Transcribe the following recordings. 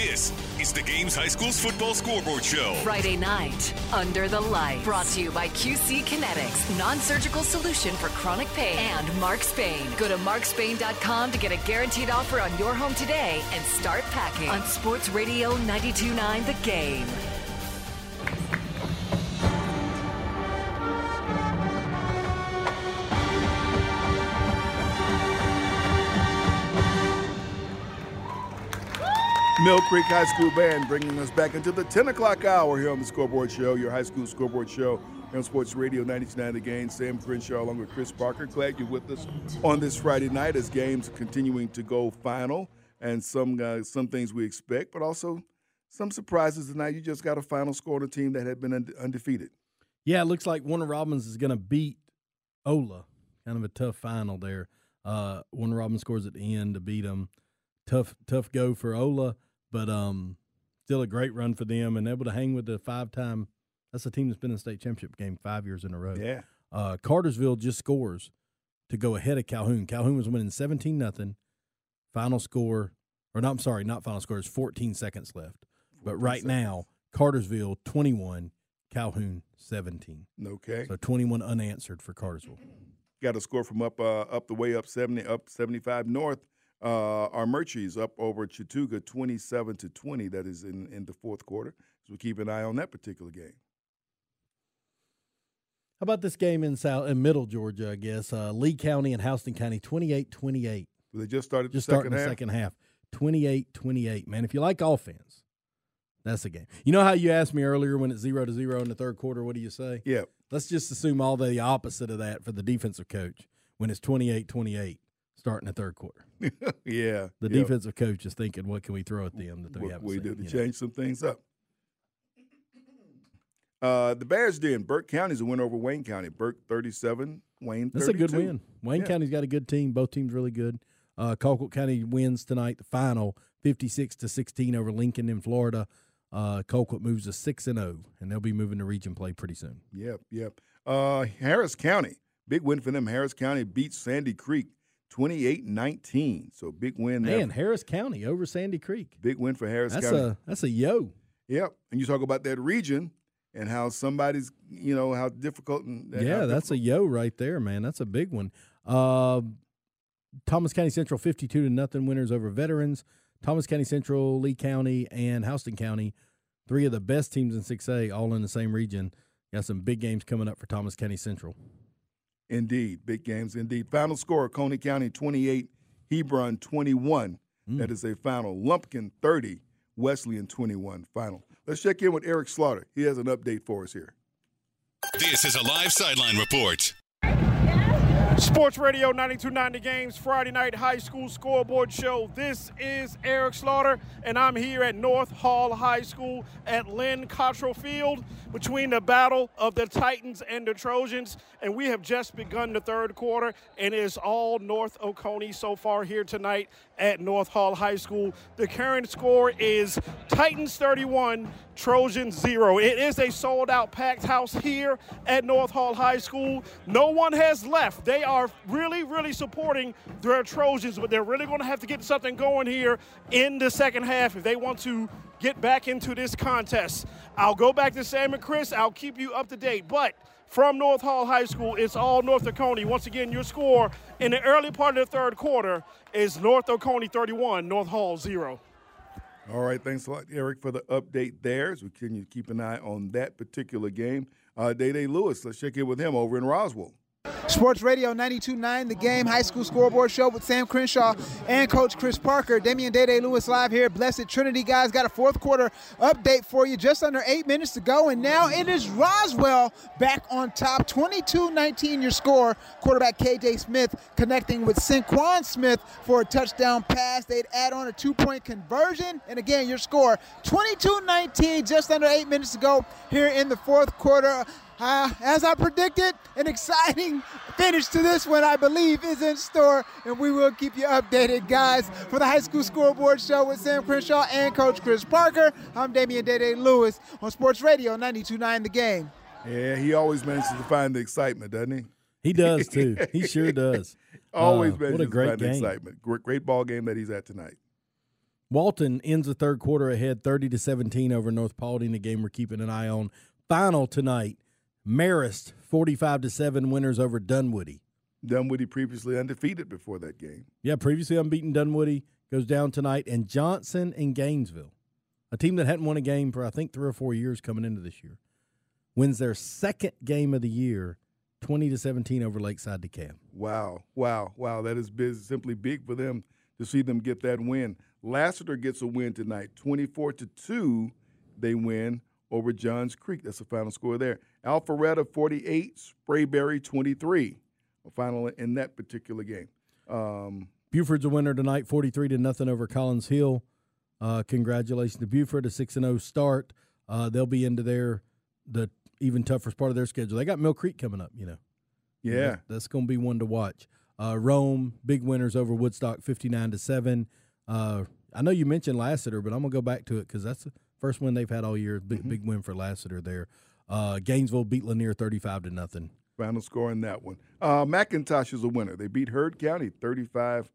This is the Games High School's football scoreboard show. Friday night, Under the Light. Brought to you by QC Kinetix, non surgical solution for chronic pain, and Mark Spain. Go to markspain.com to get a guaranteed offer on your home today and start packing on Sports Radio 929 The Game. Mill Creek High School Band bringing us back into the 10 o'clock hour here on the Scoreboard Show, your high school scoreboard show on Sports Radio 99 The Game. Sam Crenshaw along with Chris Parker. Glad you're with us on this Friday night as games continuing to go final and some uh, some things we expect, but also some surprises tonight. You just got a final score on a team that had been unde- undefeated. Yeah, it looks like Warner Robins is going to beat Ola. Kind of a tough final there. Uh, Warner Robins scores at the end to beat them. Tough, tough go for Ola, but um, still a great run for them and able to hang with the five-time. That's a team that's been in the state championship game five years in a row. Yeah. Uh, Cartersville just scores to go ahead of Calhoun. Calhoun was winning seventeen nothing. Final score, or not? I'm sorry, not final score. It's 14 seconds left. But right seconds. now, Cartersville 21, Calhoun 17. Okay. So 21 unanswered for Cartersville. got a score from up uh, up the way up 70 up 75 north uh, Armuchee's up over Chattooga 27 to 20 that is in, in the fourth quarter so we keep an eye on that particular game How about this game in South in Middle Georgia? I guess uh, Lee County and Houston County 28-28. they just started Just the second starting the second half. 28-28. Man, if you like offense, that's the game. You know how you asked me earlier when it's zero to zero in the third quarter? What do you say? yeah Let's just assume all the opposite of that for the defensive coach when it's 28-28 starting the third quarter. yeah The yeah. defensive coach is thinking, what can we throw at them that we what haven't we seen? do to you know? change some things up uh, the Bears did. Burke County's a win over Wayne County. Burke 37, Wayne 32. That's a good win. Wayne Yeah. County's got a good team. Both teams really good. Uh, Colquitt County wins tonight, the final, fifty-six to sixteen over Lincoln in Florida. Uh, Colquitt moves to six and zero, and they'll be moving to region play pretty soon. Yep, yep. Uh, Harris County, big win for them. Harris County beats Sandy Creek 28-19. So big win there. Man, Harris County over Sandy Creek. Big win for Harris That's County. a that's a yo. Yep. And you talk about that region and how somebody's, you know, how difficult and and yeah, that's a yo right there, man. That's a big one. Uh, Thomas County Central fifty-two to nothing winners over Veterans. Thomas County Central, Lee County, and Houston County, three of the best teams in six A, all in the same region. Got some big games coming up for Thomas County Central. Indeed, big games indeed. Final score: Coney County 28, Hebron 21. Mm. That is a final. Lumpkin 30, Wesleyan 21. Final. Let's check in with Eric Slaughter. He has an update for us here. This is a live sideline report. Sports Radio 929 The Games Friday night high school scoreboard show. This is Eric Slaughter, and I'm here at North Hall High School at Lynn Cottrell Field between the battle of the Titans and the Trojans. And we have just begun the third quarter, and it's all North Oconee so far here tonight at North Hall High School. The current score is Titans 31, Trojans 0. It is a sold out packed house here at North Hall High School. No one has left. They are really, really supporting their Trojans, but they're really going to have to get something going here in the second half if they want to get back into this contest. I'll go back to Sam and Chris. I'll keep you up to date. But from North Hall High School. It's all North Oconee. Once again, your score in the early part of the third quarter is North Oconee 31, North Hall 0. All right, thanks a lot, Eric, for the update there. As we continue to keep an eye on that particular game. Uh, Day Day Lewis, let's check in with him over in Roswell. Sports Radio 92.9, the game high school scoreboard show with Sam Crenshaw and Coach Chris Parker. Damian Day Lewis live here. Blessed Trinity guys got a fourth quarter update for you. Just under eight minutes to go, and now it is Roswell back on top. 22-19 your score. Quarterback KJ Smith connecting with Sinquan Smith for a touchdown pass. They'd add on a two-point conversion, and again your score 22-19. Just under eight minutes to go here in the fourth quarter. Uh, as I predicted, an exciting finish to this one, I believe, is in store, and we will keep you updated, guys. For the High School Scoreboard Show with Sam Crenshaw and Coach Chris Parker, I'm Damian Dede Lewis on Sports Radio 92.9 The Game. Yeah, he always manages to find the excitement, doesn't he? He does too. He sure does. always Uh, manages what a to great find the game. excitement. Great, great ball game that he's at tonight. Walton ends the third quarter ahead 30 to 17 over North Paulding, the game we're keeping an eye on. Final tonight, Marist 45 to 7 winners over Dunwoody. Dunwoody previously undefeated before that game. Yeah, previously unbeaten Dunwoody goes down tonight, and Johnson and Gainesville, a team that hadn't won a game for I think three or four years coming into this year, wins their second game of the year, 20 to 17 over Lakeside DeKalb. Wow, wow, wow. That is big, simply big for them to see them get that win. Lassiter gets a win tonight. 24 to 2, they win over Johns Creek. That's the final score there. Alpharetta 48, Sprayberry 23. A final in that particular game. Um, Buford's a winner tonight, 43 to nothing over Collins Hill. Uh, congratulations to Buford, a 6 0 start. Uh, they'll be into their the even toughest part of their schedule. They got Mill Creek coming up, you know. yeah. That- that's going to be one to watch. Uh, Rome, big winners over Woodstock, 59 to 7. Uh, I know you mentioned Lassiter, but I'm going to go back to it because that's the first win they've had all year. Big, big win for Lassiter there. Uh, Gainesville beat Lanier 35 to nothing. Final score in that one. Uh, McIntosh is a winner. They beat Heard County 35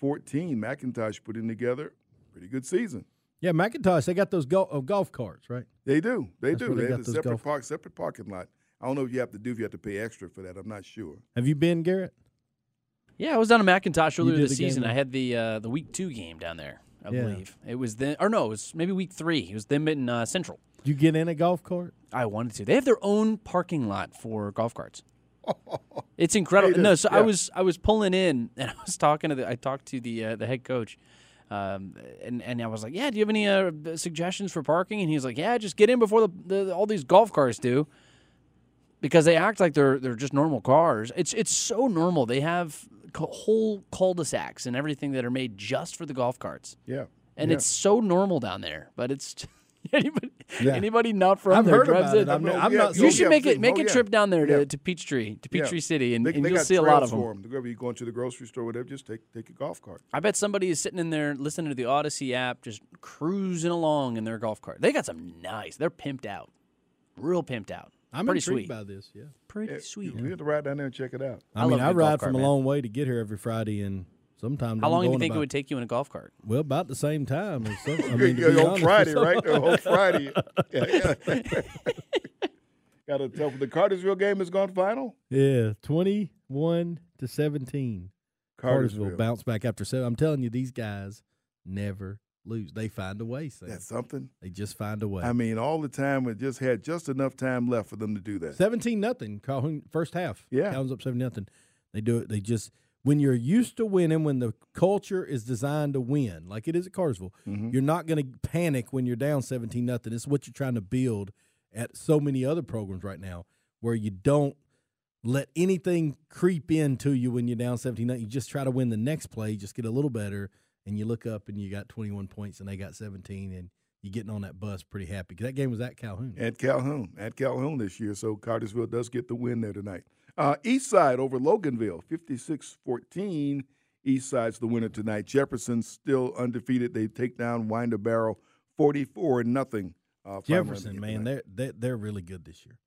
14. McIntosh putting together a pretty good season. Yeah, McIntosh, they got those gol- uh, golf carts, right? They do. They That's do. they They, got have a those separate golf- park, separate parking lot. I don't know if you have to do if you have to pay extra for that. I'm not sure. Have you been, Garrett? Yeah, I was down in McIntosh earlier this the game season. I had the uh, the week two game down there. I Yeah. believe it was then, or no, it was maybe week three. It was them in uh, Central. You get in a golf cart? I wanted to. They have their own parking lot for golf carts. It's incredible. No, so I was I was pulling in and I was talking to the I talked to the uh, the head coach, um, and and I was like, yeah, do you have any uh, suggestions for parking? And he was like, yeah, just get in before the, the all these golf cars do, because they act like they're they're just normal cars. It's it's so normal. They have co- whole cul-de-sacs and everything that are made just for the golf carts, Yeah. and Yeah. it's so normal down there. But it's anybody Yeah. anybody not from I've there heard drives about in. it. I'm, Oh, I'm yeah, not. You should yeah, make it make Oh, a yeah. trip down there to, Yeah. to Peachtree to Yeah. Peachtree City, and, They, and they you'll see a lot of trails them. for 'em. Whenever you go into the grocery store, whatever, just take take a golf cart. I bet somebody is sitting in there listening to the Odyssey app, just cruising along in their golf cart. They got some nice. They're pimped out, real pimped out. I'm pretty intrigued sweet. by this. Yeah. Pretty Yeah, sweet. You have to ride down there and check it out. I, I mean, I a I good golf ride cart, from a man. long way to get here every Friday, and sometimes How I'm long do you going think it would take you in a golf cart? Well, about the same time. As some, I mean, to yeah, on honest. Friday, right? on Friday. Yeah, yeah. Got to tell the Cartersville game has gone final. Yeah, twenty-one to seventeen. Cartersville Cartersville. bounce back after seven. I'm telling you, these guys never lose. They find a way. Sam. That's something. They just find a way. I mean, all the time, we just had just enough time left for them to do that. Seventeen nothing. Calhoun first half. Yeah. Calhoun's up seven nothing. They do it. They just when you're used to winning, when the culture is designed to win, like it is at Carsville, Mm-hmm. you're not going to panic when you're down seventeen nothing. It's what you're trying to build at so many other programs right now, where you don't let anything creep into you when you're down seventeen nothing. You just try to win the next play, just get a little better, and you look up and you got twenty one points and they got seventeen, and you're getting on that bus pretty happy. 'Cause that game was at Calhoun. At Calhoun, at Calhoun this year, so Cartersville does get the win there tonight. Uh, East Side over Loganville, 56-14. East Side's the winner tonight. Jefferson's still undefeated. They take down Winder Barrow, 44 nothing. Uh, Jefferson, man, tonight. they're, they're they're really good this year.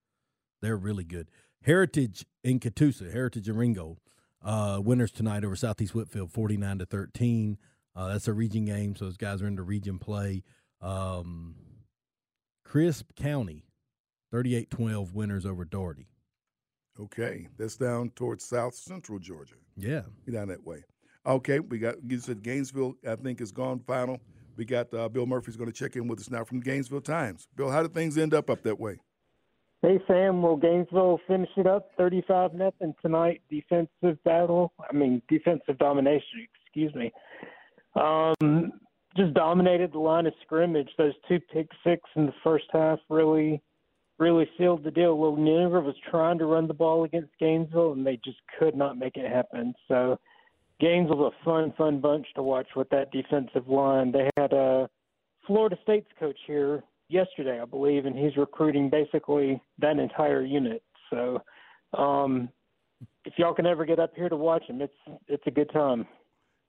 They're really good. Heritage in Catoosa, Heritage and Ringgold, uh, winners tonight over Southeast Whitfield, forty nine to thirteen. Uh, that's a region game, so those guys are into region play. Um, Crisp County, 38-12 winners over Dougherty. Okay, that's down towards South Central Georgia. Yeah. down that way. Okay, we got you said Gainesville. I think is gone final. We got uh, Bill Murphy's going to check in with us now from Gainesville Times. Bill, how did things end up up that way? Hey Sam, well Gainesville finished it up 35 nothing tonight. Defensive battle, I mean defensive domination. Excuse me. Um, just dominated the line of scrimmage. Those two pick six in the first half really, really sealed the deal. Well, Nineveh was trying to run the ball against Gainesville, and they just could not make it happen. So Gainesville's a fun, fun bunch to watch with that defensive line. They had a Florida State's coach here yesterday, I believe, and he's recruiting basically that entire unit. So um, if y'all can ever get up here to watch him, it's it's a good time.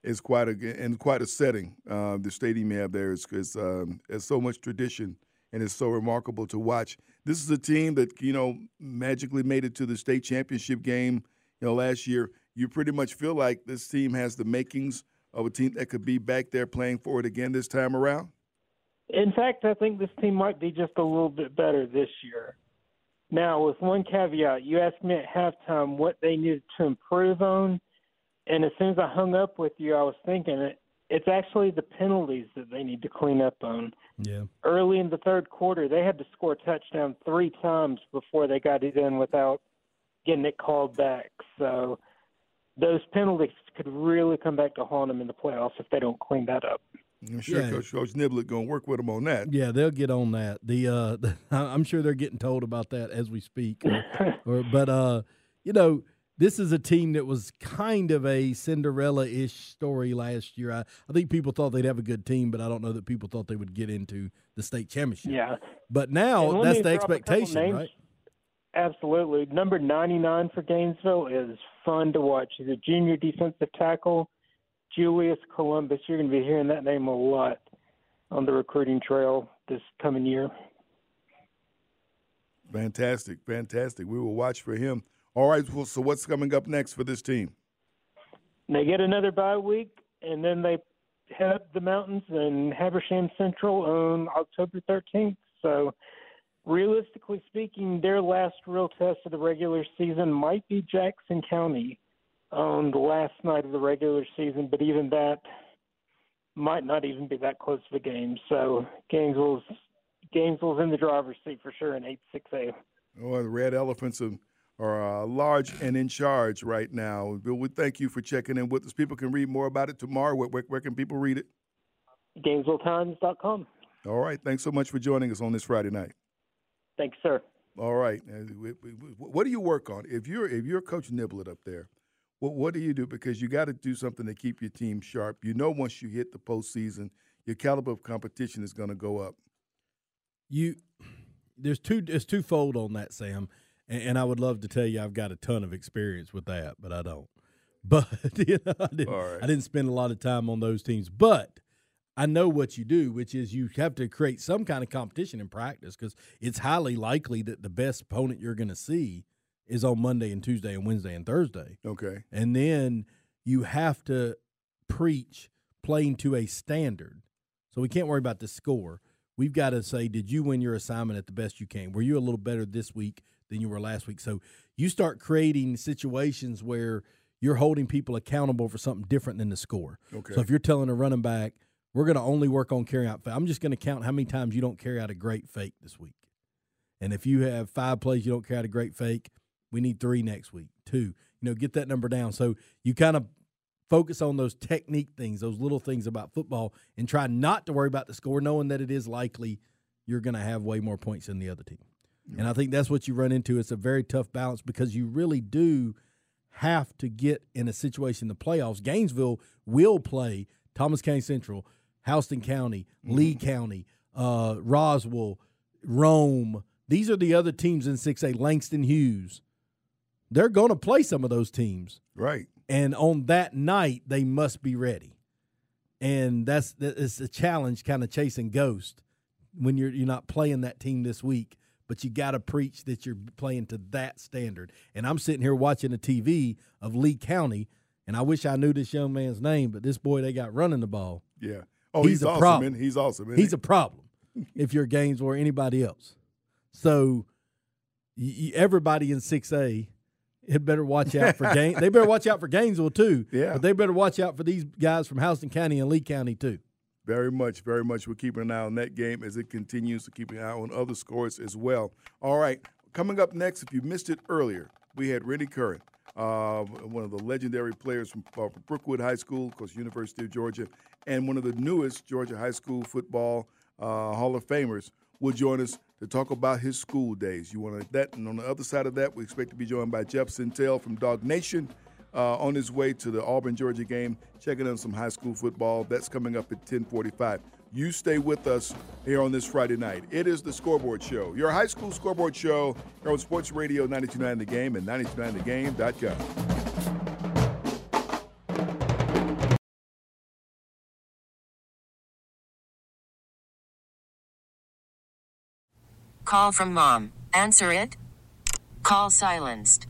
It's quite a and quite a setting. Uh, the stadium you have there is is um, has so much tradition and it's so remarkable to watch. This is a team that you know magically made it to the state championship game. You know, last year you pretty much feel like this team has the makings of a team that could be back there playing for it again this time around. In fact, I think this team might be just a little bit better this year. Now, with one caveat, you asked me at halftime what they needed to improve on, and as soon as I hung up with you, I was thinking it. It's actually the penalties that they need to clean up on. Yeah. Early in the third quarter, they had to score a touchdown three times before they got it in without getting it called back. So those penalties could really come back to haunt them in the playoffs if they don't clean that up. I'm sure Yeah. Coach, Coach Niblett going to work with them on that. Yeah, they'll get on that. The uh, I'm sure they're getting told about that as we speak. Or, or- but uh, you know, this is a team that was kind of a Cinderella-ish story last year. I, I think people thought they'd have a good team, but I don't know that people thought they would get into the state championship. Yeah. But now that's the drop a couple expectation, right? Absolutely. Number 99 for Gainesville is fun to watch. He's a junior defensive tackle, Julius Columbus. You're going to be hearing that name a lot on the recruiting trail this coming year. Fantastic, fantastic. We will watch for him. All right. Well, so what's coming up next for this team? They get another bye week, and then they head up the mountains in Habersham Central on October 13th. So, realistically speaking, their last real test of the regular season might be Jackson County on the last night of the regular season, but even that might not even be that close of a game. So, Gainesville's Gainesville's in the driver's seat for sure in 8-6A. Oh, the Red Elephants are, are uh, large and in charge right now. Bill, we thank you for checking in with us. People can read more about it tomorrow. Where, where, where can people read it? GainesvilleTimes.com. All right. Thanks so much for joining us on this Friday night. Thanks, sir. All right. What do you work on if you're if you're Coach Niblett up there? What what do you do? Because you got to do something to keep your team sharp. You know, once you hit the postseason, your caliber of competition is going to go up. you there's two it's twofold on that sam and, and i would love to tell you i've got a ton of experience with that but i don't but you know, I, didn't, right. I didn't spend a lot of time on those teams but i know what you do which is you have to create some kind of competition in practice because it's highly likely that the best opponent you're going to see is on monday and tuesday and wednesday and thursday Okay. and then you have to preach playing to a standard. So we can't worry about the score. We've got to say, did you win your assignment at the best you can? Were you a little better this week than you were last week? So you start creating situations where you're holding people accountable for something different than the score. Okay. So if you're telling a running back, we're going to only work on carrying out. I'm just going to count how many times you don't carry out a great fake this week. And if you have five plays you don't carry out a great fake, we need three next week. Two. You know, get that number down. So you kind of focus on those technique things, those little things about football, and try not to worry about the score, knowing that it is likely you're going to have way more points than the other team. And I think that's what you run into. It's a very tough balance because you really do have to get in a situation in the playoffs. Gainesville will play Thomas Kane Central, Houston County, Lee County, uh, Roswell, Rome. These are the other teams in 6A, Langston Hughes. They're going to play some of those teams. Right. And on that night, they must be ready. And that's that is a challenge, kind of chasing ghost when you're you're not playing that team this week. But you got to preach that you're playing to that standard. And I'm sitting here watching the TV of Lee County, and I wish I knew this young man's name, but this boy they got running the ball. Yeah. Oh, he's, a awesome. problem. man. He's awesome. He's he? a problem if you're Gainesville or anybody else. So y y- everybody in 6A had better watch out for Gain. They better watch out for Gainesville too. Yeah. But they better watch out for these guys from Houston County and Lee County too. Very much, very much. We're keeping an eye on that game as it continues to keep an eye on other scores as well. All right, coming up next, if you missed it earlier, we had Rennie Curran, uh, one of the legendary players from, uh, Brookwood High School, of course, University of Georgia, and one of the newest Georgia high school football uh, Hall of Famers, will join us to talk about his school days. You want that, and on the other side of that, we expect to be joined by Jeff Sentell from Dawgnation. Uh, on his way to the Auburn Georgia game, checking on some high school football. That's coming up at 1045. You stay with us here on this Friday night. It is the Scoreboard Show, your high school scoreboard show here on Sports Radio 929 The Game and 929thegame.com. Call from mom. Answer it. Call silenced.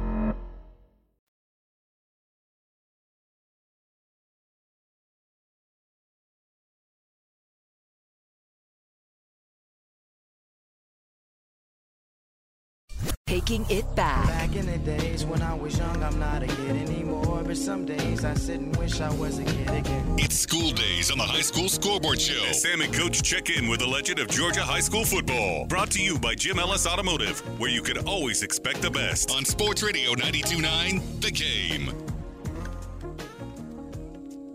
Taking it back. Back in the days when I was young, I'm not a kid anymore. But some days I sit and wish I was a kid again. It's school days on the High School Scoreboard Show. As Sam and Coach check in with the legend of Georgia high school football. Brought to you by Jim Ellis Automotive, where you can always expect the best. On Sports Radio 92.9, The Game.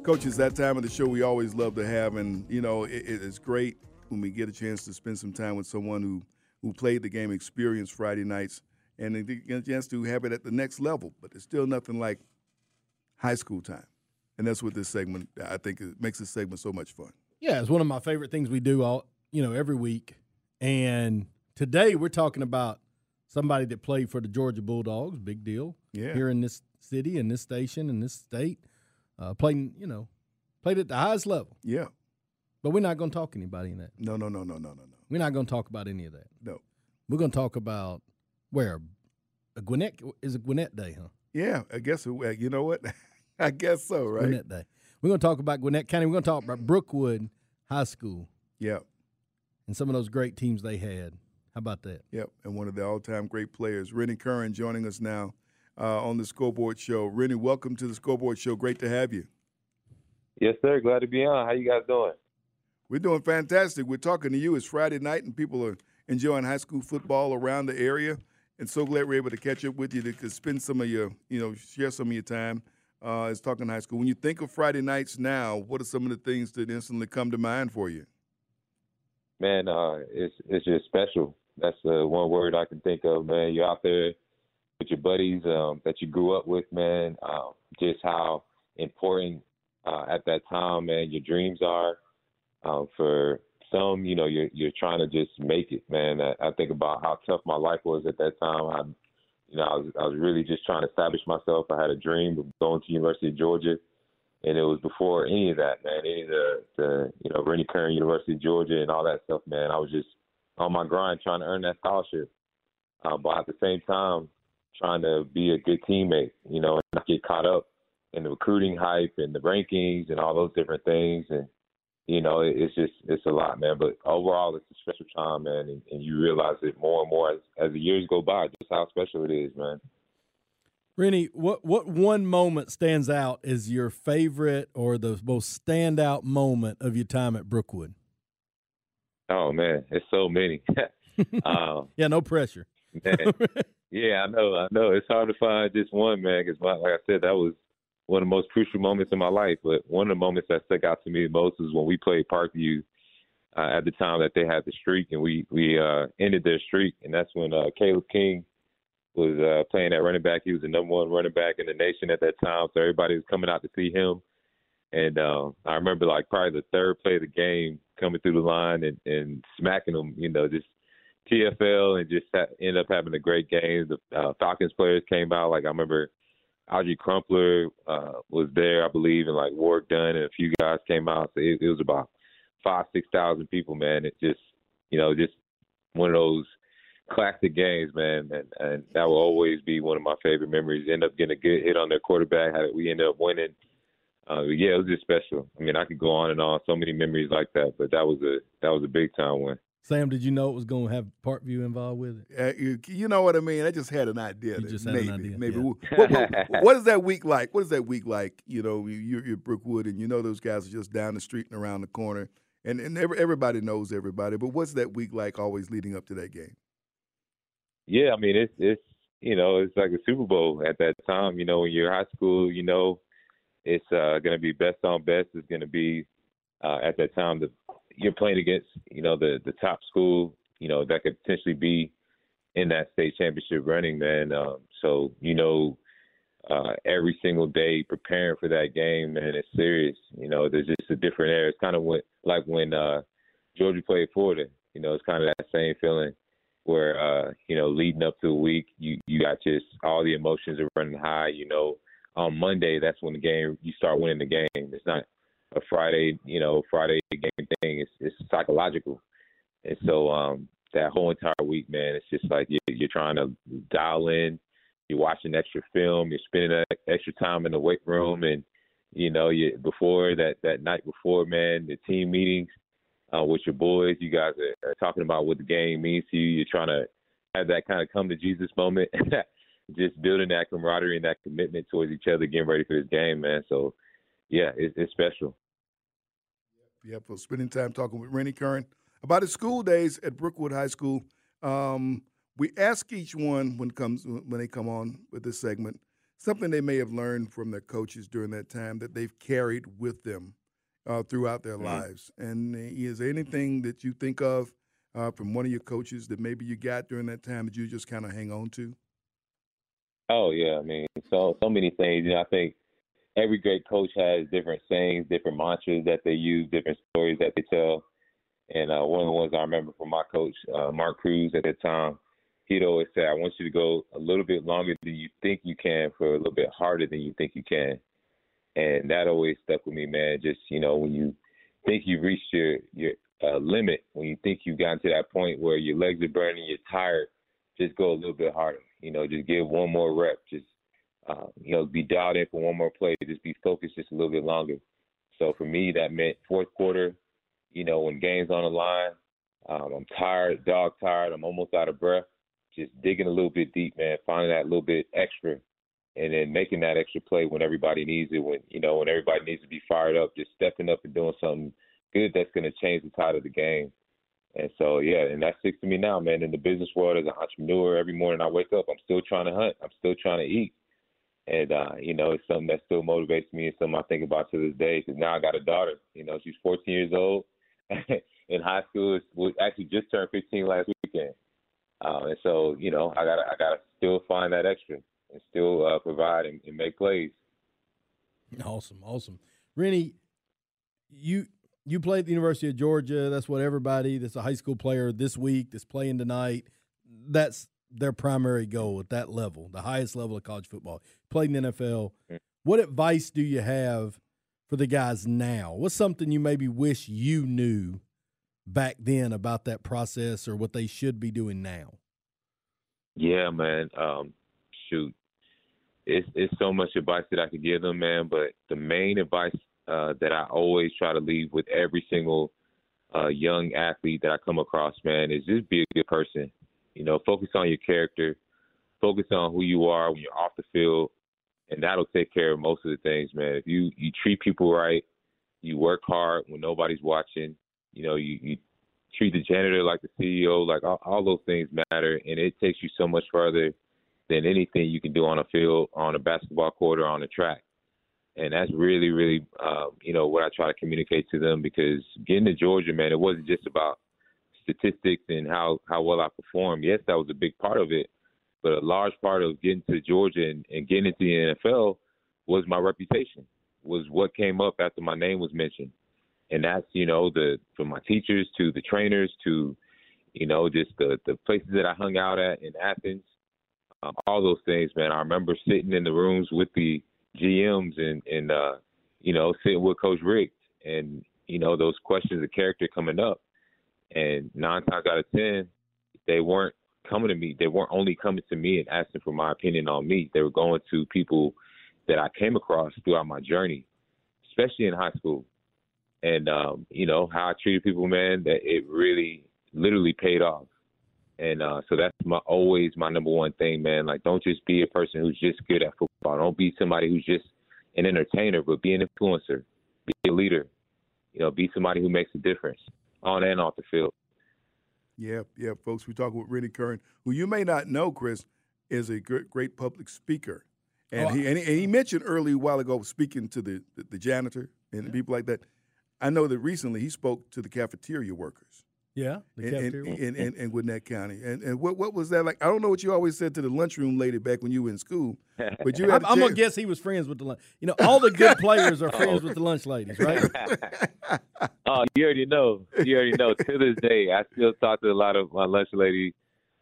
Coach, it's that time of the show we always love to have, and you know it, it's great when we get a chance to spend some time with someone who who played the game, experienced Friday nights, and they get a chance to have it at the next level. But it's still nothing like high school time, and that's what this segment I think it makes this segment so much fun. Yeah, it's one of my favorite things we do all you know every week. And today we're talking about somebody that played for the Georgia Bulldogs, big deal. Yeah. Here in this city, in this station, in this state, uh, playing you know, played at the highest level. Yeah. But we're not going to talk anybody in that. No, no, no, no, no, no, no. We're not going to talk about any of that. No. We're going to talk about where a Gwinnett is a Gwinnett Day, huh? Yeah, I guess you know what? I guess so, right? Gwinnett Day. We're going to talk about Gwinnett County. We're going to talk about Brookwood High School. Yeah. And some of those great teams they had. How about that? Yep. And one of the all-time great players, Rennie Curran, joining us now uh, on the Scoreboard Show. Rennie, welcome to the Scoreboard Show. Great to have you. Yes, sir. Glad to be on. How you guys doing? We're doing fantastic. We're talking to you. It's Friday night, and people are enjoying high school football around the area. And so glad we're able to catch up with you to spend some of your, you know, share some of your time uh, as talking high school. When you think of Friday nights now, what are some of the things that instantly come to mind for you? Man, uh, it's it's just special. That's the one word I can think of, man. You're out there with your buddies um, that you grew up with, man. Uh, just how important uh, at that time, man, your dreams are. Um, for some, you know, you're you're trying to just make it, man. I, I think about how tough my life was at that time. I, you know, I was I was really just trying to establish myself. I had a dream of going to University of Georgia, and it was before any of that, man. Any of the the you know Rennie Curran University of Georgia and all that stuff, man. I was just on my grind trying to earn that scholarship, uh, but at the same time trying to be a good teammate, you know, and not get caught up in the recruiting hype and the rankings and all those different things and you know, it's just it's a lot, man. But overall, it's a special time, man, and, and you realize it more and more as, as the years go by, just how special it is, man. Rennie, what what one moment stands out as your favorite or the most standout moment of your time at Brookwood? Oh man, it's so many. um, yeah, no pressure. man, yeah, I know, I know. It's hard to find just one, man, because like I said, that was one of the most crucial moments in my life. But one of the moments that stuck out to me the most is when we played Parkview uh, at the time that they had the streak, and we we uh, ended their streak, and that's when uh, Caleb King was uh, playing at running back. He was the number one running back in the nation at that time, so everybody was coming out to see him. And uh, I remember like probably the third play of the game, coming through the line and, and smacking them, you know, just TFL and just ha- ended up having a great game. The uh, Falcons players came out. Like I remember Alge Crumpler uh, was there, I believe, and like Warrick Dunn and a few guys came out. So it, it was about five, six thousand people, man. It just, you know, just one of those classic games, man. And, and that will always be one of my favorite memories. End up getting a good hit on their quarterback. Had we ended up winning. Uh, yeah, it was just special. I mean, I could go on and on. So many memories like that, but that was a that was a big time win. Sam, did you know it was going to have Parkview involved with it? Uh, you, you, know what I mean? I just had an idea. You just had maybe, an idea. Maybe. Yeah. What, what, what is that week like? What is that week like? You know, you're, you're Brookwood, and you know those guys are just down the street and around the corner, and and every, everybody knows everybody. But what's that week like? Always leading up to that game. Yeah, I mean it's it's you know it's like a Super Bowl at that time. You know, when you're high school, you know it's uh, going to be best on best. It's going to be uh, at that time the you're playing against you know the the top school you know that could potentially be in that state championship running man. Um, so you know uh, every single day preparing for that game man it's serious. You know there's just a different air. It's kind of what, like when uh, Georgia played Florida you know it's kind of that same feeling where uh, you know leading up to the week you you got just all the emotions are running high you know. On Monday that's when the game you start winning the game. It's not a Friday, you know, Friday game thing. It's it's psychological, and so um, that whole entire week, man, it's just like you're, you're trying to dial in. You're watching extra film. You're spending extra time in the weight room, and you know, you before that that night before, man, the team meetings uh, with your boys. You guys are, are talking about what the game means to you. You're trying to have that kind of come to Jesus moment. just building that camaraderie and that commitment towards each other, getting ready for this game, man. So yeah, it, it's special. Yep, for spending time talking with Rennie Curran about his school days at Brookwood High School. Um, we ask each one when comes when they come on with this segment something they may have learned from their coaches during that time that they've carried with them uh, throughout their mm-hmm. lives. And uh, is there anything that you think of uh, from one of your coaches that maybe you got during that time that you just kind of hang on to? Oh yeah, I mean, so so many things. You know, I think every great coach has different sayings, different mantras that they use, different stories that they tell. And uh, one of the ones I remember from my coach, uh, Mark Crews, at that time, he'd always say, "I want you to go a little bit longer than you think you can, for a little bit harder than you think you can." And that always stuck with me, man. Just you know, when you think you've reached your your uh, limit, when you think you've gotten to that point where your legs are burning, you're tired, just go a little bit harder. You know, just give one more rep. Just uh, you know, be dialed in for one more play, just be focused just a little bit longer. So for me, that meant fourth quarter, you know, when game's on the line, um, I'm tired, dog tired, I'm almost out of breath, just digging a little bit deep, man, finding that little bit extra, and then making that extra play when everybody needs it, when you know, when everybody needs to be fired up, just stepping up and doing something good that's going to change the tide of the game. And so, yeah, and that sticks to me now, man. In the business world, as an entrepreneur, every morning I wake up, I'm still trying to hunt. I'm still trying to eat and uh, you know, it's something that still motivates me and something I think about to this day. Because now I got a daughter. You know, she's 14 years old in high school. We actually just turned 15 last weekend, uh, and so you know, I got I got to still find that extra and still uh, provide and, and make plays. Awesome, awesome, Rennie. You you played at the University of Georgia. That's what everybody that's a high school player this week that's playing tonight. That's their primary goal at that level, the highest level of college football. Played in the NFL. What advice do you have for the guys now? What's something you maybe wish you knew back then about that process or what they should be doing now? Yeah, man. Um, shoot, it's it's so much advice that I could give them, man. But the main advice uh, that I always try to leave with every single uh, young athlete that I come across, man, is just be a good person. You know, focus on your character, focus on who you are when you're off the field, and that'll take care of most of the things, man. If you you treat people right, you work hard when nobody's watching. You know, you, you treat the janitor like the CEO, like all, all those things matter, and it takes you so much further than anything you can do on a field, on a basketball court, or on a track. and that's really, really, um, you know, what I try to communicate to them because getting to Georgia, man, it wasn't just about statistics and how how well I performed. Yes, that was a big part of it, but a large part of getting to Georgia and, and getting into the NFL was my reputation, was what came up after my name was mentioned, and that's you know the from my teachers to the trainers to you know just the the places that I hung out at in Athens, um, all those things, man. I remember sitting in the rooms with the GMs and and uh, you know sitting with Coach Richt and you know those questions of character coming up, and nine times out of ten, they weren't coming to me. They weren't only coming to me and asking for my opinion on me. They were going to people that I came across throughout my journey, especially in high school. And um, you know how I treated people, man. That it really, literally paid off. And uh, so that's my always my number one thing, man. Like, don't just be a person who's just good at football. Don't be somebody who's just an entertainer, but be an influencer, be a leader. You know, be somebody who makes a difference on and off the field. Yep, yep, folks. We're talking with Rennie Curran, who you may not know, Chris, is a great, great public speaker. And, Oh, he, and, he, and he mentioned early a while ago speaking to the, the, the janitor and people like that. I know that recently he spoke to the cafeteria workers. Yeah, the in, cafeteria. in, in, in, in Gwinnett County. And, and what, what was that like? I don't know what you always said to the lunchroom lady back when you were in school, but you had I'm, a I'm gonna guess he was friends with the lunch. You know, all the good players are friends with the lunch ladies, right? Oh, you already know. You already know. to this day, I still talk to a lot of my lunch lady,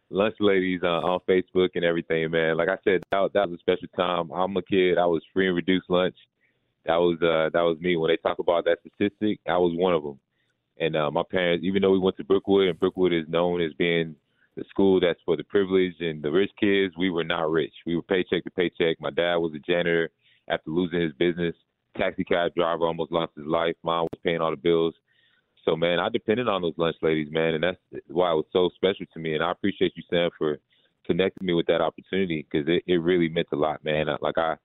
lunch ladies uh, on Facebook and everything. Man, like I said, that, that was a special time. I'm a kid. I was free and reduced lunch. That was uh, that was me. When they talk about that statistic, I was one of them. And uh, my parents, even though we went to Brookwood, and Brookwood is known as being the school that's for the privileged and the rich kids, we were not rich. We were paycheck to paycheck. My dad was a janitor after losing his business. Taxi cab driver almost lost his life. Mom was paying all the bills. So man, I depended on those lunch ladies, man, and that's why it was so special to me. And I appreciate you, Sam, for connecting me with that opportunity because it, it really meant a lot, man. Like I,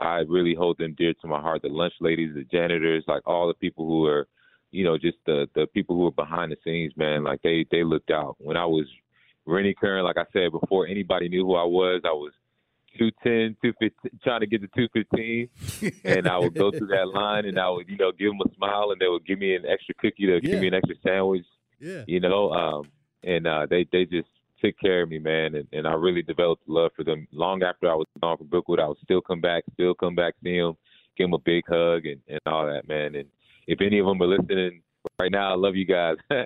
I really hold them dear to my heart. The lunch ladies, the janitors, like all the people who are, you know, just the the people who are behind the scenes, man. Like they they looked out. When I was Rennie Curran, like I said before, anybody knew who I was. I was 210, 215, trying to get to 215, and I would go through that line, and I would, you know, give them a smile, and they would give me an extra cookie, to give Yeah. me an extra sandwich, Yeah. you know, um, and uh, they they just took care of me, man, and, and I really developed love for them. Long after I was gone from Brookwood, I would still come back, still come back, see them, give them a big hug, and, and all that, man. And if any of them are listening right now, I love you guys. so,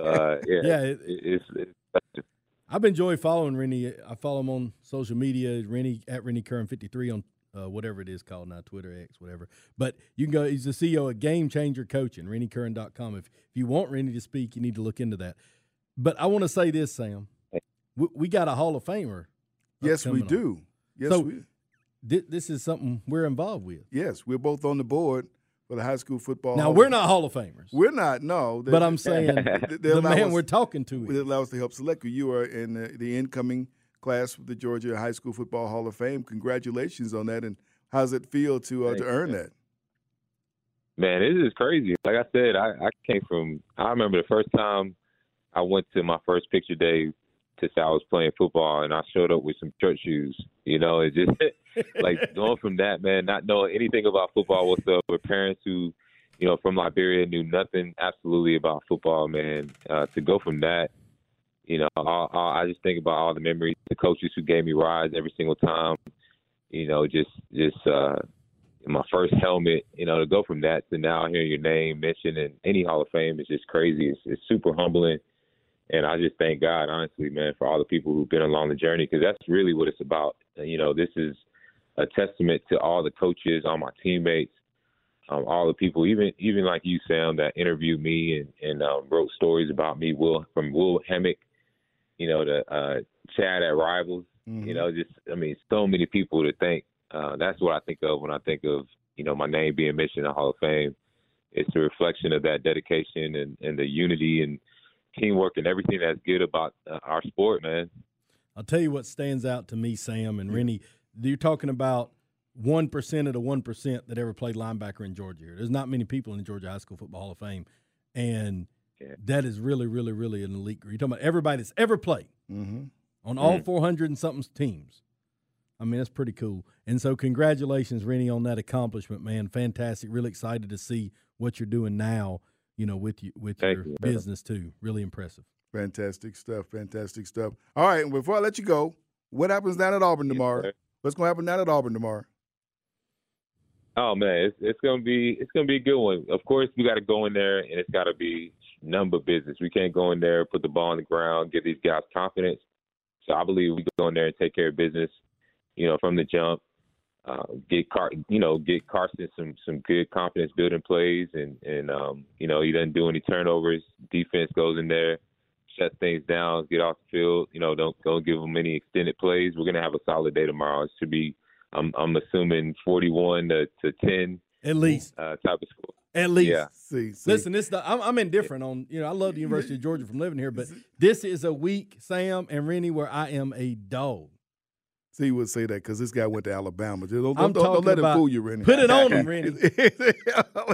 uh, yeah, Yeah, it, it- it's, it's I've enjoyed following Rennie. I follow him on social media, Rennie at Rennie Curran fifty three on uh, whatever it is called now, Twitter X, whatever. But you can go. He's the CEO of Game Changer Coaching, RennieCurran.com. If if you want Rennie to speak, you need to look into that. But I want to say this, Sam. We, we got a Hall of Famer. Yes, we upcoming on. do. Yes, so we. thi- this is something we're involved with. Yes, we're both on the board for the high school football. Now we're not Hall of Famers. We're not. No, But I'm saying They- they the man us- we're talking to They allows us to help select you. You are in the, the incoming class of the Georgia High School Football Hall of Fame. Congratulations on that. And how does it feel to uh, to earn you. that? Man, it is crazy. Like I said, I, I came from. I remember the first time I went to my first picture day I was playing football, and I showed up with some church shoes. You know, it just like going from that, man, not knowing anything about football whatsoever. Parents who, you know, from Liberia knew nothing absolutely about football, man. Uh, to go from that, you know, all, all, I just think about all the memories, the coaches who gave me rides every single time. You know, just just uh, my first helmet, you know, to go from that to now hearing your name mentioned in any Hall of Fame is just crazy. It's, it's super humbling. And I just thank God, honestly, man, for all the people who've been along the journey because that's really what it's about. You know, this is a testament to all the coaches, all my teammates, um, all the people, even even like you, Sam, that interviewed me and, and um, wrote stories about me. Will from Will Hammock, you know, to uh, Chad at Rivals. You know, just I mean, so many people to thank. Uh, that's what I think of when I think of you know my name being mentioned in the Hall of Fame. It's a reflection of that dedication and, and the unity and teamwork and everything that's good about uh, our sport, man. I'll tell you what stands out to me, Sam and Rennie. You're talking about one percent of the one percent that ever played linebacker in Georgia. There's not many people in the Georgia High School Football Hall of Fame, and that is really, really, really an elite group. You're talking about everybody that's ever played Mm-hmm. on all Mhm. 400 and something teams. I mean, that's pretty cool. And so, congratulations, Rennie, on that accomplishment, man. Fantastic. Really excited to see what you're doing now. You know, with you with Thank your you, business too. Really impressive. Fantastic stuff. Fantastic stuff. All right, and before I let you go, what happens down at Auburn tomorrow? sir. What's going to happen down at Auburn tomorrow? Oh man, it's it's gonna be it's gonna be a good one. Of course, we got to go in there and it's got to be number business. We can't go in there, put the ball on the ground, give these guys confidence. So I believe we go in there and take care of business. You know, from the jump, uh, get Car, you know, get Carson some some good confidence building plays, and and um, you know he doesn't do any turnovers. Defense goes in there, shuts things down, get off the field. You know, don't don't give them any extended plays. We're gonna have a solid day tomorrow. It should be. I'm I'm assuming 41 to, to 10 At least. uh, type of score. At least. Yeah. See, Listen, this the, I'm, I'm indifferent on. You know, I love the University of Georgia from living here, but this is a week, Sam and Rennie, where I am a dog. See, you would say that because this guy went to Alabama. Just Don't, I'm don't, don't talking let him fool you, Rennie. Put it on him, Rennie.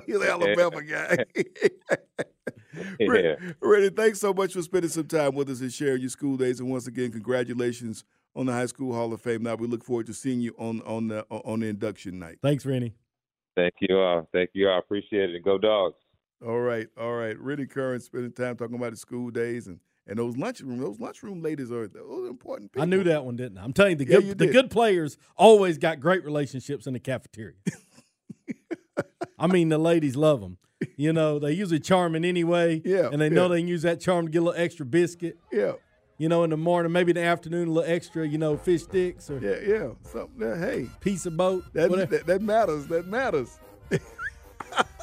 He's an Alabama guy. Rennie, Rennie, thanks so much for spending some time with us and sharing your school days. And once again, congratulations on the High School Hall of Fame. Now we look forward to seeing you on on the on the induction night. Thanks, Rennie. Thank you all. Thank you all. I appreciate it. Go dogs. All right, all right. Rennie Curran spending time talking about his school days and and those lunchroom those lunchroom ladies are those are important people. I knew that one, didn't I? I'm telling you, the good the did. good players always got great relationships in the cafeteria. I mean, the ladies love them. You know, they use usually charming anyway. Yeah, and they know yeah. they can use that charm to get a little extra biscuit. Yeah. You know, in the morning, maybe in the afternoon, a little extra. You know, fish sticks or Yeah, yeah. Something hey, piece of boat. that, that that matters. That matters.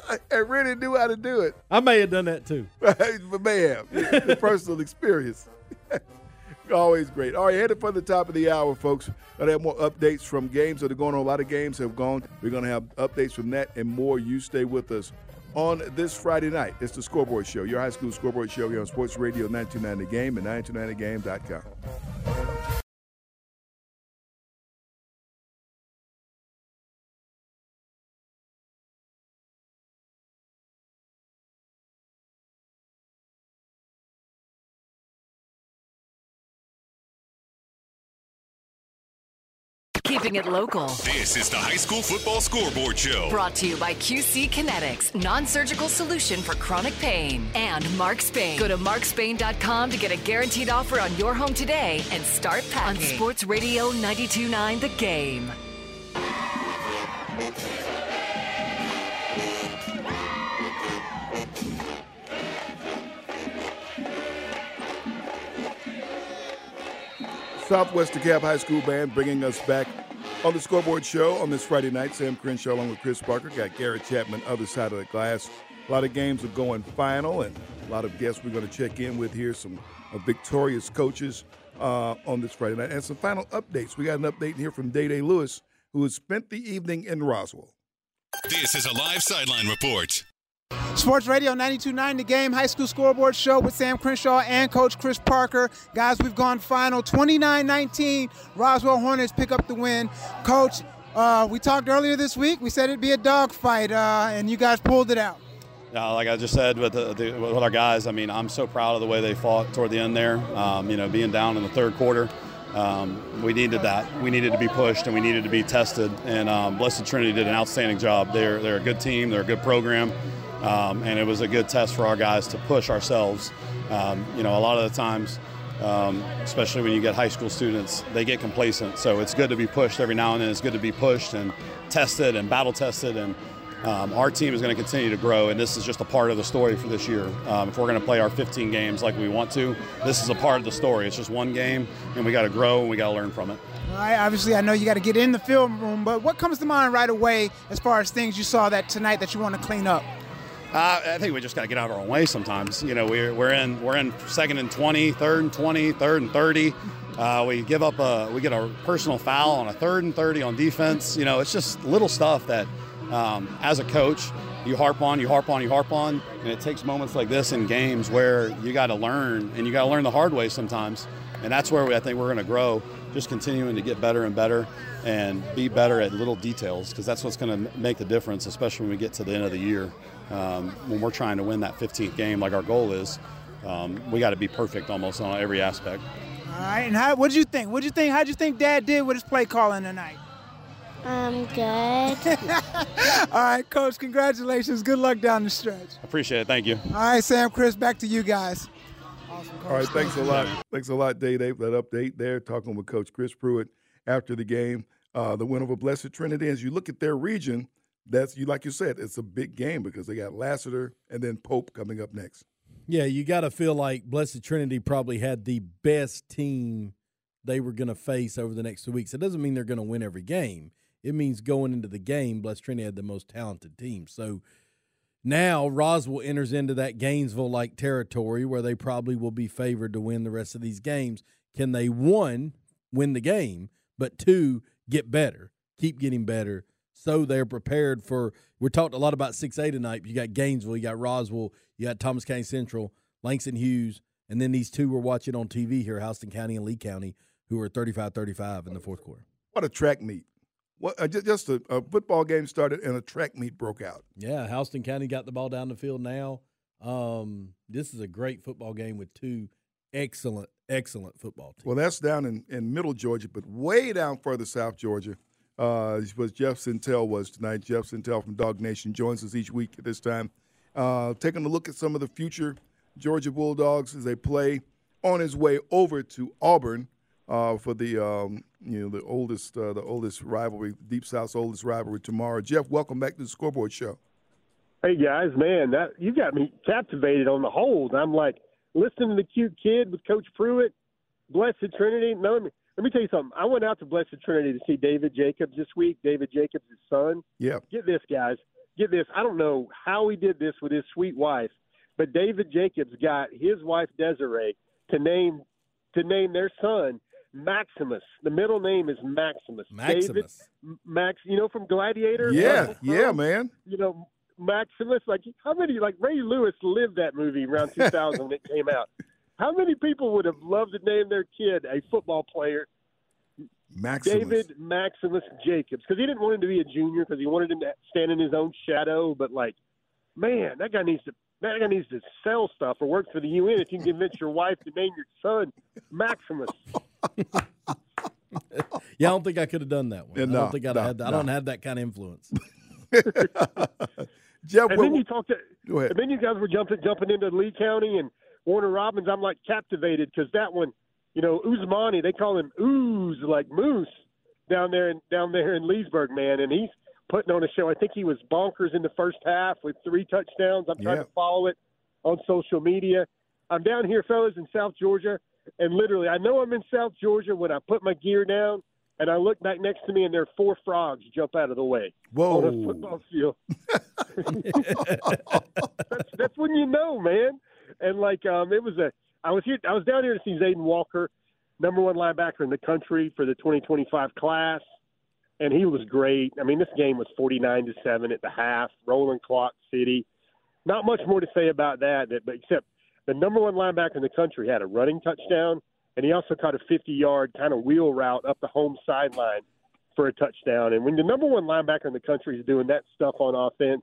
and really knew how to do it. I may have done that too. but may have. Personal experience. Always great. All right, headed for the top of the hour, folks. Gonna have more updates from games that are going on. A lot of games have gone. We're gonna have updates from that and more. You stay with us on this Friday night. It's the Scoreboard Show, your high school scoreboard show here on Sports Radio 929 The Game and 929thegame.com. Keeping it local. This is the High School Football Scoreboard Show. Brought to you by QC Kinetix, non-surgical solution for chronic pain, and Mark Spain. Go to markspain.com to get a guaranteed offer on your home today and start packing. On Sports Radio 92.9 The Game. Southwest DeKalb High School Band bringing us back on the Scoreboard Show on this Friday night. Sam Crenshaw along with Chris Parker. Got Garrett Chapman, other side of the glass. A lot of games are going final, and a lot of guests we're going to check in with here. Some uh, victorious coaches uh, on this Friday night, and some final updates. We got an update here from Day Day Lewis, who has spent the evening in Roswell. This is a live sideline report. Sports Radio 92.9 The Game High School Scoreboard Show with Sam Crenshaw and Coach Chris Parker. Guys, we've gone final 29-19. Roswell Hornets pick up the win. Coach, uh, we talked earlier this week. We said it'd be a dogfight, uh, and you guys pulled it out. Yeah, like I just said with, the, the, with our guys, I mean, I'm so proud of the way they fought toward the end there. Um, you know, being down in the third quarter, um, we needed that. We needed to be pushed and we needed to be tested. And um, Blessed Trinity did an outstanding job. They're, they're a good team, they're a good program, um, and it was a good test for our guys to push ourselves. Um, you know, a lot of the times, um, especially when you get high school students, they get complacent. So it's good to be pushed every now and then. It's good to be pushed and tested and battle tested. And um, our team is going to continue to grow, and this is just a part of the story for this year. Um, if we're going to play our 15 games like we want to, this is a part of the story. It's just one game, and we got to grow and we got to learn from it. Obviously, I know you got to get in the film room, but what comes to mind right away as far as things you saw that tonight that you want to clean up? Uh, I think we just got to get out of our own way sometimes. You know, we're, we're in we're in second and 20, third and 20, third and 30. Uh, we give up a we get a personal foul on a third and 30 on defense. You know, it's just little stuff that um, as a coach you harp on, you harp on, you harp on, and it takes moments like this in games where you got to learn and you got to learn the hard way sometimes. And that's where we, I think we're going to grow, just continuing to get better and better and be better at little details because that's what's going to make the difference, especially when we get to the end of the year. Um, when we're trying to win that 15th game, like our goal is, um, we got to be perfect almost on every aspect. All All right, and how? What did you think? What did you think? How did you think Dad did with his play calling tonight? I'm good. All right, Coach. Congratulations. Good luck down the stretch. Appreciate it. Thank you. All right, Sam, Chris, back to you guys. All right, thanks a lot. Thanks a lot, Dave, Dave, for that update there, talking with Coach Chris Pruitt after the game. Uh, the win over Blessed Trinity. As you look at their region, that's you like you said, it's a big game because they got Lassiter and then Pope coming up next. Yeah, you got to feel like Blessed Trinity probably had the best team they were going to face over the next two weeks. It doesn't mean they're going to win every game. It means going into the game, Blessed Trinity had the most talented team. So now Roswell enters into that Gainesville like territory where they probably will be favored to win the rest of these games. Can they, one, win the game, but two, get better, keep getting better so they're prepared for. We're talked a lot about 6A tonight. You got Gainesville, you got Roswell, you got Thomas County Central, Langston Hughes, and then these two we're watching on TV here, Houston County and Lee County, who are 35 35 in the fourth quarter. What a track meet. What, uh, just a, a, football game started and a track meet broke out. Yeah, Houston County got the ball down the field now. Um, this is a great football game with two excellent, excellent football teams. Well, that's down in, in middle Georgia, but way down further south Georgia uh, was Jeff Sentell was tonight. Jeff Sentell from Dawgnation joins us each week at this time. Uh, taking a look at some of the future Georgia Bulldogs as they play on his way over to Auburn uh, for the um, you know the oldest uh, the oldest rivalry, Deep South's oldest rivalry tomorrow. Jeff, welcome back to the Scoreboard Show. Hey guys, man, that you got me captivated on the hold. I'm like listening to the cute kid with Coach Pruitt, Blessed Trinity. No, let me let me tell you something. I went out to Blessed Trinity to see David Jacobs this week. David Jacobs' son. Yeah. Get this, guys. Get this. I don't know how he did this with his sweet wife, but David Jacobs got his wife Desiree to name to name their son Maximus. The middle name is Maximus. Maximus. David Max. You know from Gladiator. Yeah. Yeah, man. You know Maximus. Like how many? Like Ray Lewis lived that movie around 2000 when it came out. How many people would have loved to name their kid a football player? Maximus. David Maximus Jacobs, because he didn't want him to be a junior, because he wanted him to stand in his own shadow. But like, man, that guy needs to that guy needs to sell stuff or work for the UN if you can convince your wife to name your son Maximus. yeah, I don't think I could have done that one. Yeah, I don't think I'd no, have had that. I don't have that kind of influence. Jeff, and then you talked to, Go ahead. and then you guys were jumping jumping into Lee County and Warner Robins. I'm like captivated because that one, you know, Usmani, they call him Ooze like Moose down there in down there in Leesburg, man, and he's putting on a show. I think he was bonkers in the first half with three touchdowns. I'm trying Yeah. to follow it on social media. I'm down here, fellas, in South Georgia, and literally, I know I'm in South Georgia when I put my gear down. And I look back next to me, and there are four frogs jump out of the way Whoa. on a football field. that's, that's when you know, man. And like, um, it was a. I was here. I was down here to see Zayden Walker, number one linebacker in the country for the 2025 class, and he was great. I mean, this game was 49 to seven at the half, rolling clock city. Not much more to say about that, that- but except the number one linebacker in the country had a running touchdown, and he also caught a 50-yard kind of wheel route up the home sideline for a touchdown. And when the number one linebacker in the country is doing that stuff on offense,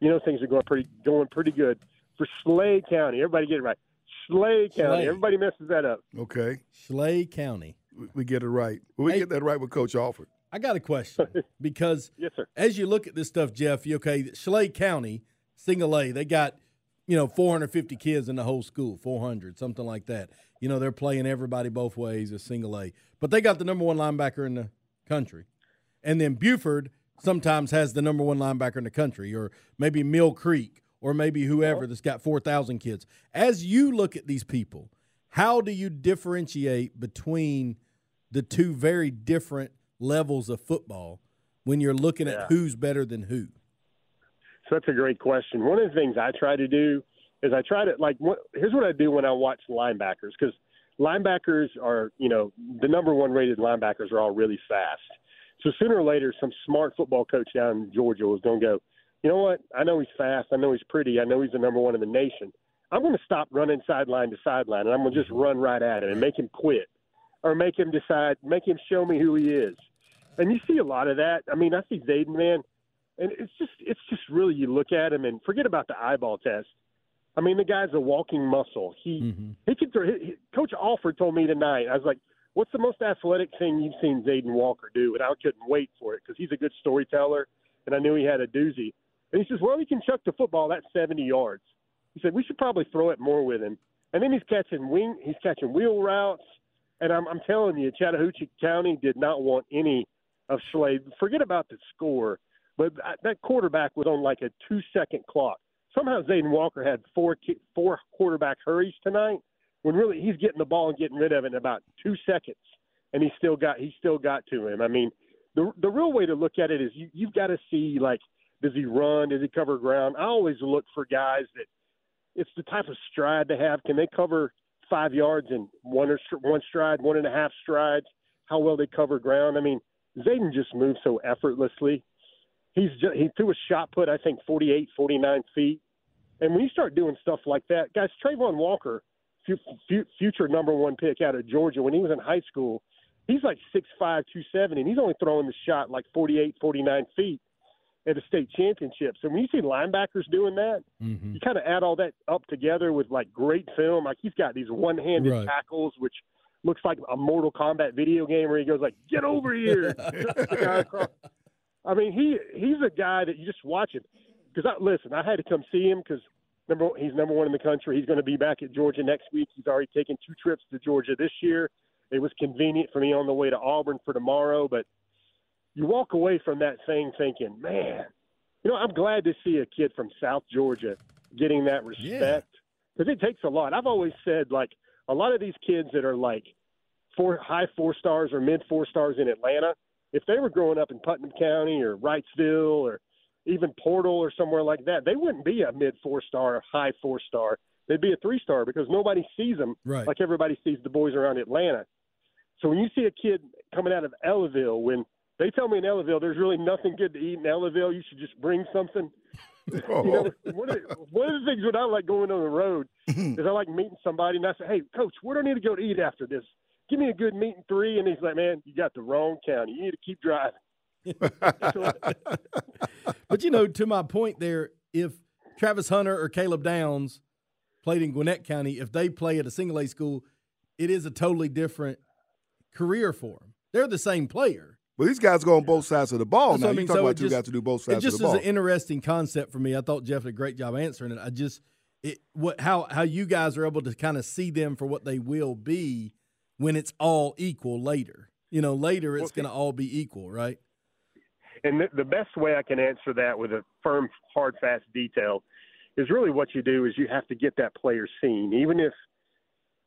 you know things are going pretty going pretty good for Slay County. Everybody get it right. Slay County. Slay. Everybody messes that up. Okay. Schley County. We- We get it right. We Hey. get that right with Coach Alford. I got a question because Yes, sir. as you look at this stuff, Jeff, you okay? Schley County, single A, they got you know 450 kids in the whole school, 400, something like that. You know they're playing everybody both ways as single A, but they got the number one linebacker in the country, and then Buford sometimes has the number one linebacker in the country, or maybe Mill Creek, or maybe whoever that's got 4,000 kids. As you look at these people, how do you differentiate between the two very different levels of football when you're looking Yeah. at who's better than who? That's a great question. One of the things I try to do is I try to like. What, here's what I do when I watch linebackers because linebackers are, you know, the number one rated linebackers are all really fast. So sooner or later, some smart football coach down in Georgia was going to go. You know what? I know he's fast. I know he's pretty. I know he's the number one in the nation. I'm going to stop running sideline to sideline, and I'm going to just run right at him and make him quit, or make him decide, make him show me who he is. And you see a lot of that. I mean, I see Zayden, man, and it's just it's just really you look at him and forget about the eyeball test. I mean, the guy's a walking muscle. He Mm-hmm. he could throw. He, Coach Alford told me tonight. I was like, "What's the most athletic thing you've seen Zayden Walker do?" And I couldn't wait for it because he's a good storyteller, and I knew he had a doozy. And he says, "Well, he can chuck the football that's 70 yards." He said, "We should probably throw it more with him." And then he's catching wing. He's catching wheel routes. And I'm, I'm telling you, Chattahoochee County did not want any of Slade. Forget about the score, but that- quarterback was on like a two-second clock. Somehow Zayden Walker had four four quarterback hurries tonight, when really he's getting the ball and getting rid of it in about two seconds, and he still got he still got to him. I mean, the the real way to look at it is you you've got to see like does he run, does he cover ground? I always look for guys that it's the type of stride they have. Can they cover five yards in one or one stride, one and a half strides? How well they cover ground? I mean, Zayden just moves so effortlessly. He's just, he threw a shot put, I think, 48, 49 feet. And when you start doing stuff like that, guys, Travon Walker, fu- fu- future number one pick out of Georgia, when he was in high school, he's like 6'5", 270, and he's only throwing the shot like 48, 49 feet at a state championship. So when you see linebackers doing that, Mm-hmm. you kind of add all that up together with like great film. Like he's got these one-handed Right. tackles, which looks like a Mortal Kombat video game where he goes like, "Get over here!" Across. I mean, he he's a guy that you just watch him. Because I listen, I had to come see him because number he's number one in the country. He's going to be back at Georgia next week. He's already taken two trips to Georgia this year. It was convenient for me on the way to Auburn for tomorrow, but you walk away from that thing thinking, man, you know, I'm glad to see a kid from South Georgia getting that respect because it takes a lot. I've always said like a lot of these kids that are like four high four stars or mid four stars in Atlanta, if they were growing up in Putnam County or Wrightsville or even Portal or somewhere like that, they wouldn't be a mid four star or high four star. They'd be a three star because nobody sees them Right. like everybody sees the boys around Atlanta. So when you see a kid coming out of Ellaville, when they tell me in Ellaville there's really nothing good to eat in Ellaville, you should just bring something. You know, one of, the, one of the things that I like going on the road is I like meeting somebody and I say, "Hey, coach, where do I need to go to eat after this? Give me a good meat and three. And he's like, "Man, you got the wrong county. You need to keep driving." But you know, to my point there, if Travis Hunter or Caleb Downs played in Gwinnett County, if they play at a single A school, it is a totally different career for them. They're the same player. But these guys go on both sides of the ball That's now. what I You mean. talk So about two just- guys to do both sides. It sides just of the is an interesting concept for me. I thought Jeff did a great job answering it. I just it what how how you guys are able to kind of see them for what they will be when it's all equal later. You know, later it's going to all be equal, right? And the, the best way I can answer that with a firm, hard, fast detail is really what you do is you have to get that player seen. Even if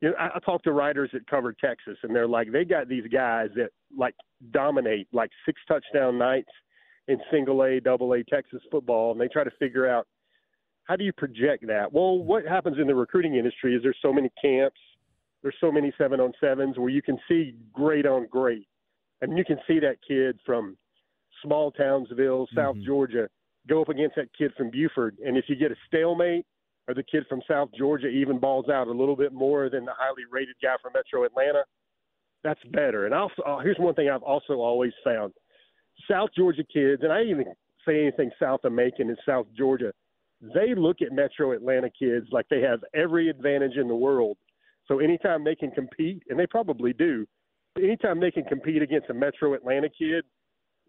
you know, I, I talk to writers that cover Texas, and they're like, they got these guys that like dominate like six touchdown nights in single A, double A Texas football, and they try to figure out how do you project that. Well, what happens in the recruiting industry is there's so many camps, there's so many seven on sevens where you can see great on great, and you can see that kid from small Townsville, South Georgia, go up against that kid from Buford. And if you get a stalemate or the kid from South Georgia even balls out a little bit more than the highly rated guy from Metro Atlanta, that's better. And also, uh, here's one thing I've also always found South Georgia kids, and I even say anything south of Macon in South Georgia, they look at Metro Atlanta kids like they have every advantage in the world. So anytime they can compete, and they probably do, anytime they can compete against a Metro Atlanta kid,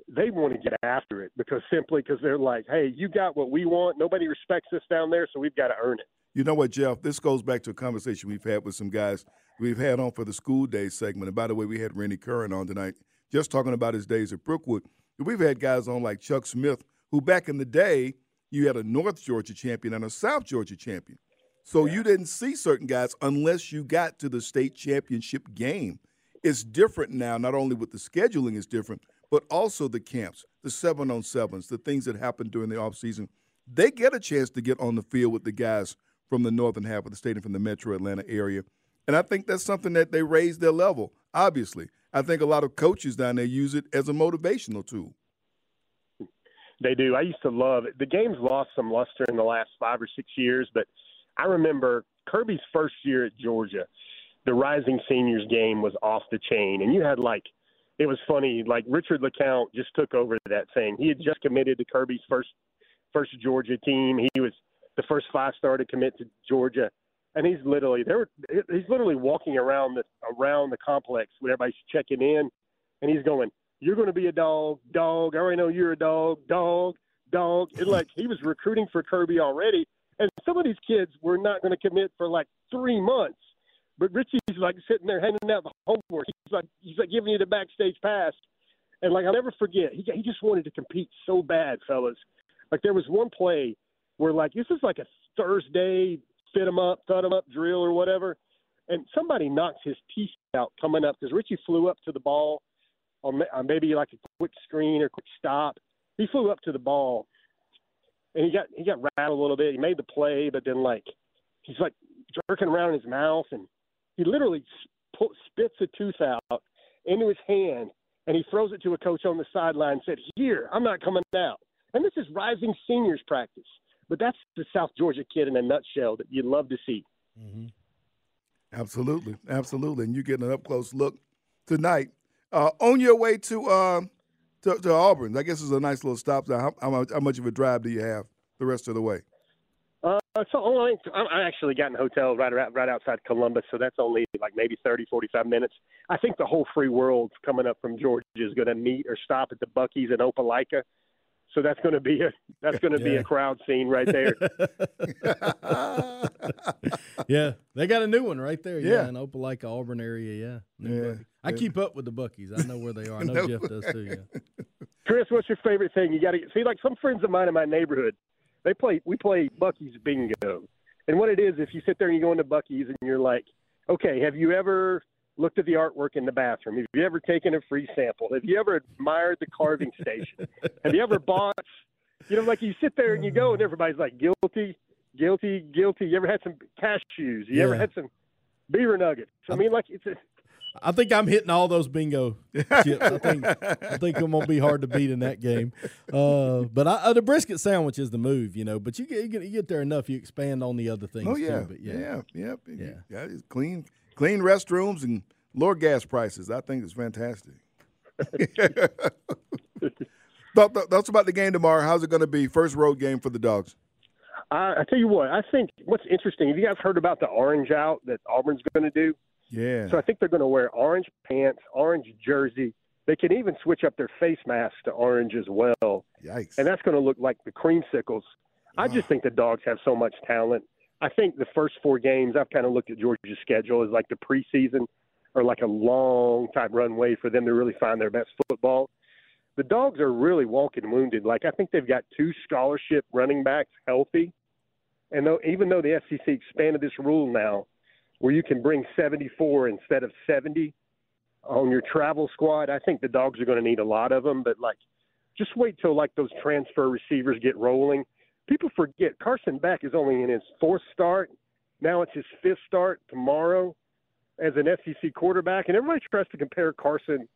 they want to get after it because simply because they're like, hey, you got what we want. Nobody respects us down there, so we've got to earn it. You know what, Jeff? This goes back to a conversation we've had with some guys we've had on for the school day segment. And by the way, we had Rennie Curran on tonight, just talking about his days at Brookwood. We've had guys on like Chuck Smith, who back in the day, you had a North Georgia champion and a South Georgia champion. So you didn't see certain guys unless you got to the state championship game. It's different now, not only with the scheduling is different, but also the camps, the seven on sevens, the things that happen during the offseason. They get a chance to get on the field with the guys from the northern half of the state and from the metro Atlanta area. And I think that's something that they raise their level, obviously. I think a lot of coaches down there use it as a motivational tool. They do. I used to love it. The game's lost some luster in the last five or six years, but I remember Kirby's first year at Georgia. The Rising Seniors game was off the chain, and you had like it was funny. Like Richard LeCounte just took over that thing. He had just committed to Kirby's first first Georgia team. He was the first five star to commit to Georgia, and he's literally there. He's literally walking around the around the complex when everybody's checking in, and he's going, "You're going to be a dog, dog. I already know you're a dog, dog, dog." And like he was recruiting for Kirby already, and some of these kids were not going to commit for like three months. But Richie's like sitting there handing out the homework. He's like he's like giving you the backstage pass, and like I'll never forget. He he just wanted to compete so bad, fellas. Like there was one play where like this is like a Thursday fit him up, thud him up drill or whatever, and somebody knocks his teeth out coming up because Richie flew up to the ball on maybe like a quick screen or quick stop. He flew up to the ball, and he got he got rattled a little bit. He made the play, but then like he's like jerking around in his mouth, and he literally sp- spits a tooth out into his hand, and he throws it to a coach on the sideline and said, "Here, I'm not coming out." And this is rising seniors practice. But that's the South Georgia kid in a nutshell that you'd love to see. Mm-hmm. Absolutely, absolutely, and you're getting an up close look tonight. Uh, on your way to, uh, to, to Auburn, I guess it's a nice little stop. How, how, how, much of a drive do you have the rest of the way? Uh, so only, I actually got in a hotel right around, right outside Columbus, so that's only like maybe 30, 45 minutes. I think the whole free world coming up from Georgia is going to meet or stop at the Buc-ee's in Opelika so that's going to be a that's going to yeah. be a crowd scene right there. yeah, they got a new one right there. Yeah, yeah in Opelika, Auburn area. Yeah, yeah. I keep up with the Buc-ee's. I know where they are. I know no. Jeff does too. Yeah. Chris, what's your favorite thing? You got to see like some friends of mine in my neighborhood. They play. We play Buc-ee's bingo, and what it is, if you sit there and you go into Buc-ee's and you're like, okay, have you ever looked at the artwork in the bathroom? Have you ever taken a free sample? Have you ever admired the carving station? Have you ever bought, you know, like you sit there and you go and everybody's like guilty, guilty, guilty. You ever had some cashews? You yeah. ever had some beaver nuggets? I mean, like it's a. I think I'm hitting all those bingo chips. I think I think I'm gonna be hard to beat in that game. Uh, but I, uh, the brisket sandwich is the move, you know. But you get, you get, there enough, you expand on the other things. Oh yeah, too, yeah, yeah, yeah, yeah. yeah. It's clean clean restrooms and lower gas prices. I think it's fantastic. That's about the game tomorrow. How's it going to be? First road game for the Dogs. Uh, I tell you what, I think what's interesting. Have you guys heard about the orange out that Auburn's going to do? Yeah. So I think they're going to wear orange pants, orange jersey. They can even switch up their face masks to orange as well. Yikes! And that's going to look like the creamsicles. I just think the Dogs have so much talent. I think the first four games, I've kind of looked at Georgia's schedule as like the preseason or like a long type runway for them to really find their best football. The dogs are really walking wounded. Like I think they've got two scholarship running backs healthy, and though even though the SEC expanded this rule now, where you can bring 74 instead of 70 on your travel squad, I think the dogs are going to need a lot of them. But like, just wait till like those transfer receivers get rolling people forget Carson Beck is only in his fourth start. Now it's his fifth start tomorrow as an SEC quarterback, and everybody tries to compare Carson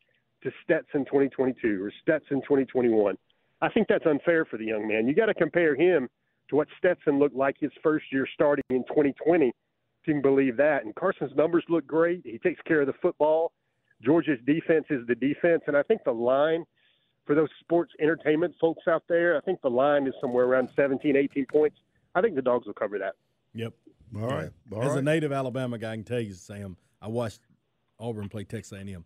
to Stetson 2022 or Stetson 2021. I think that's unfair for the young man. You got to compare him to what Stetson looked like his first year starting in 2020. If you can believe that. And Carson's numbers look great. He takes care of the football. Georgia's defense is the defense, and I think the line – for those sports entertainment folks out there, I think the line is somewhere around 17, 18 points. I think the dogs will cover that. Yep. All right. All As right. a native Alabama guy, I can tell you, Sam, I watched Auburn play Texas A&M.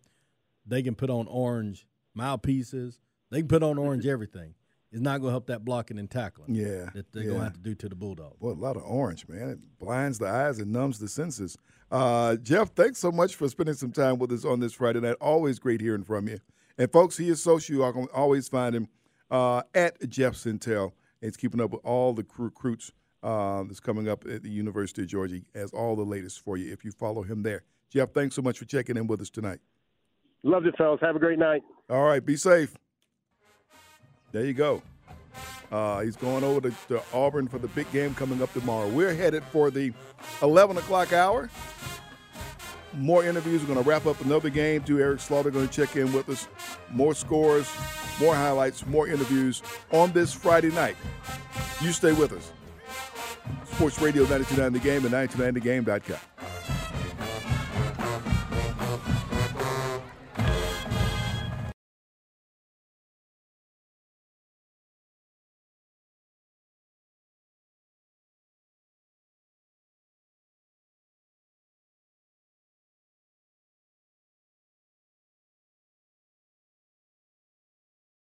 They can put on orange mouthpieces. They can put on orange everything. It's not going to help that blocking and tackling. Yeah, that they're yeah. going to have to do to the Bulldogs. Boy, a lot of orange, man. It blinds the eyes and numbs the senses. Uh, Jeff, thanks so much for spending some time with us on this Friday night. Always great hearing from you. And folks, he is social. You can always find him uh, at Jeff Sentell. He's keeping up with all the recruits uh, that's coming up at the University of Georgia. He has all the latest for you if you follow him there. Jeff, thanks so much for checking in with us tonight. Love it, fellas. Have a great night. All right, be safe. There you go. Uh, he's going over to, to Auburn for the big game coming up tomorrow. We're headed for the 11 o'clock hour more interviews. We're going to wrap up another game. Do Eric Slaughter going to check in with us. More scores, more highlights, more interviews on this Friday night. You stay with us. Sports Radio 929 The Game and 929thegame.com.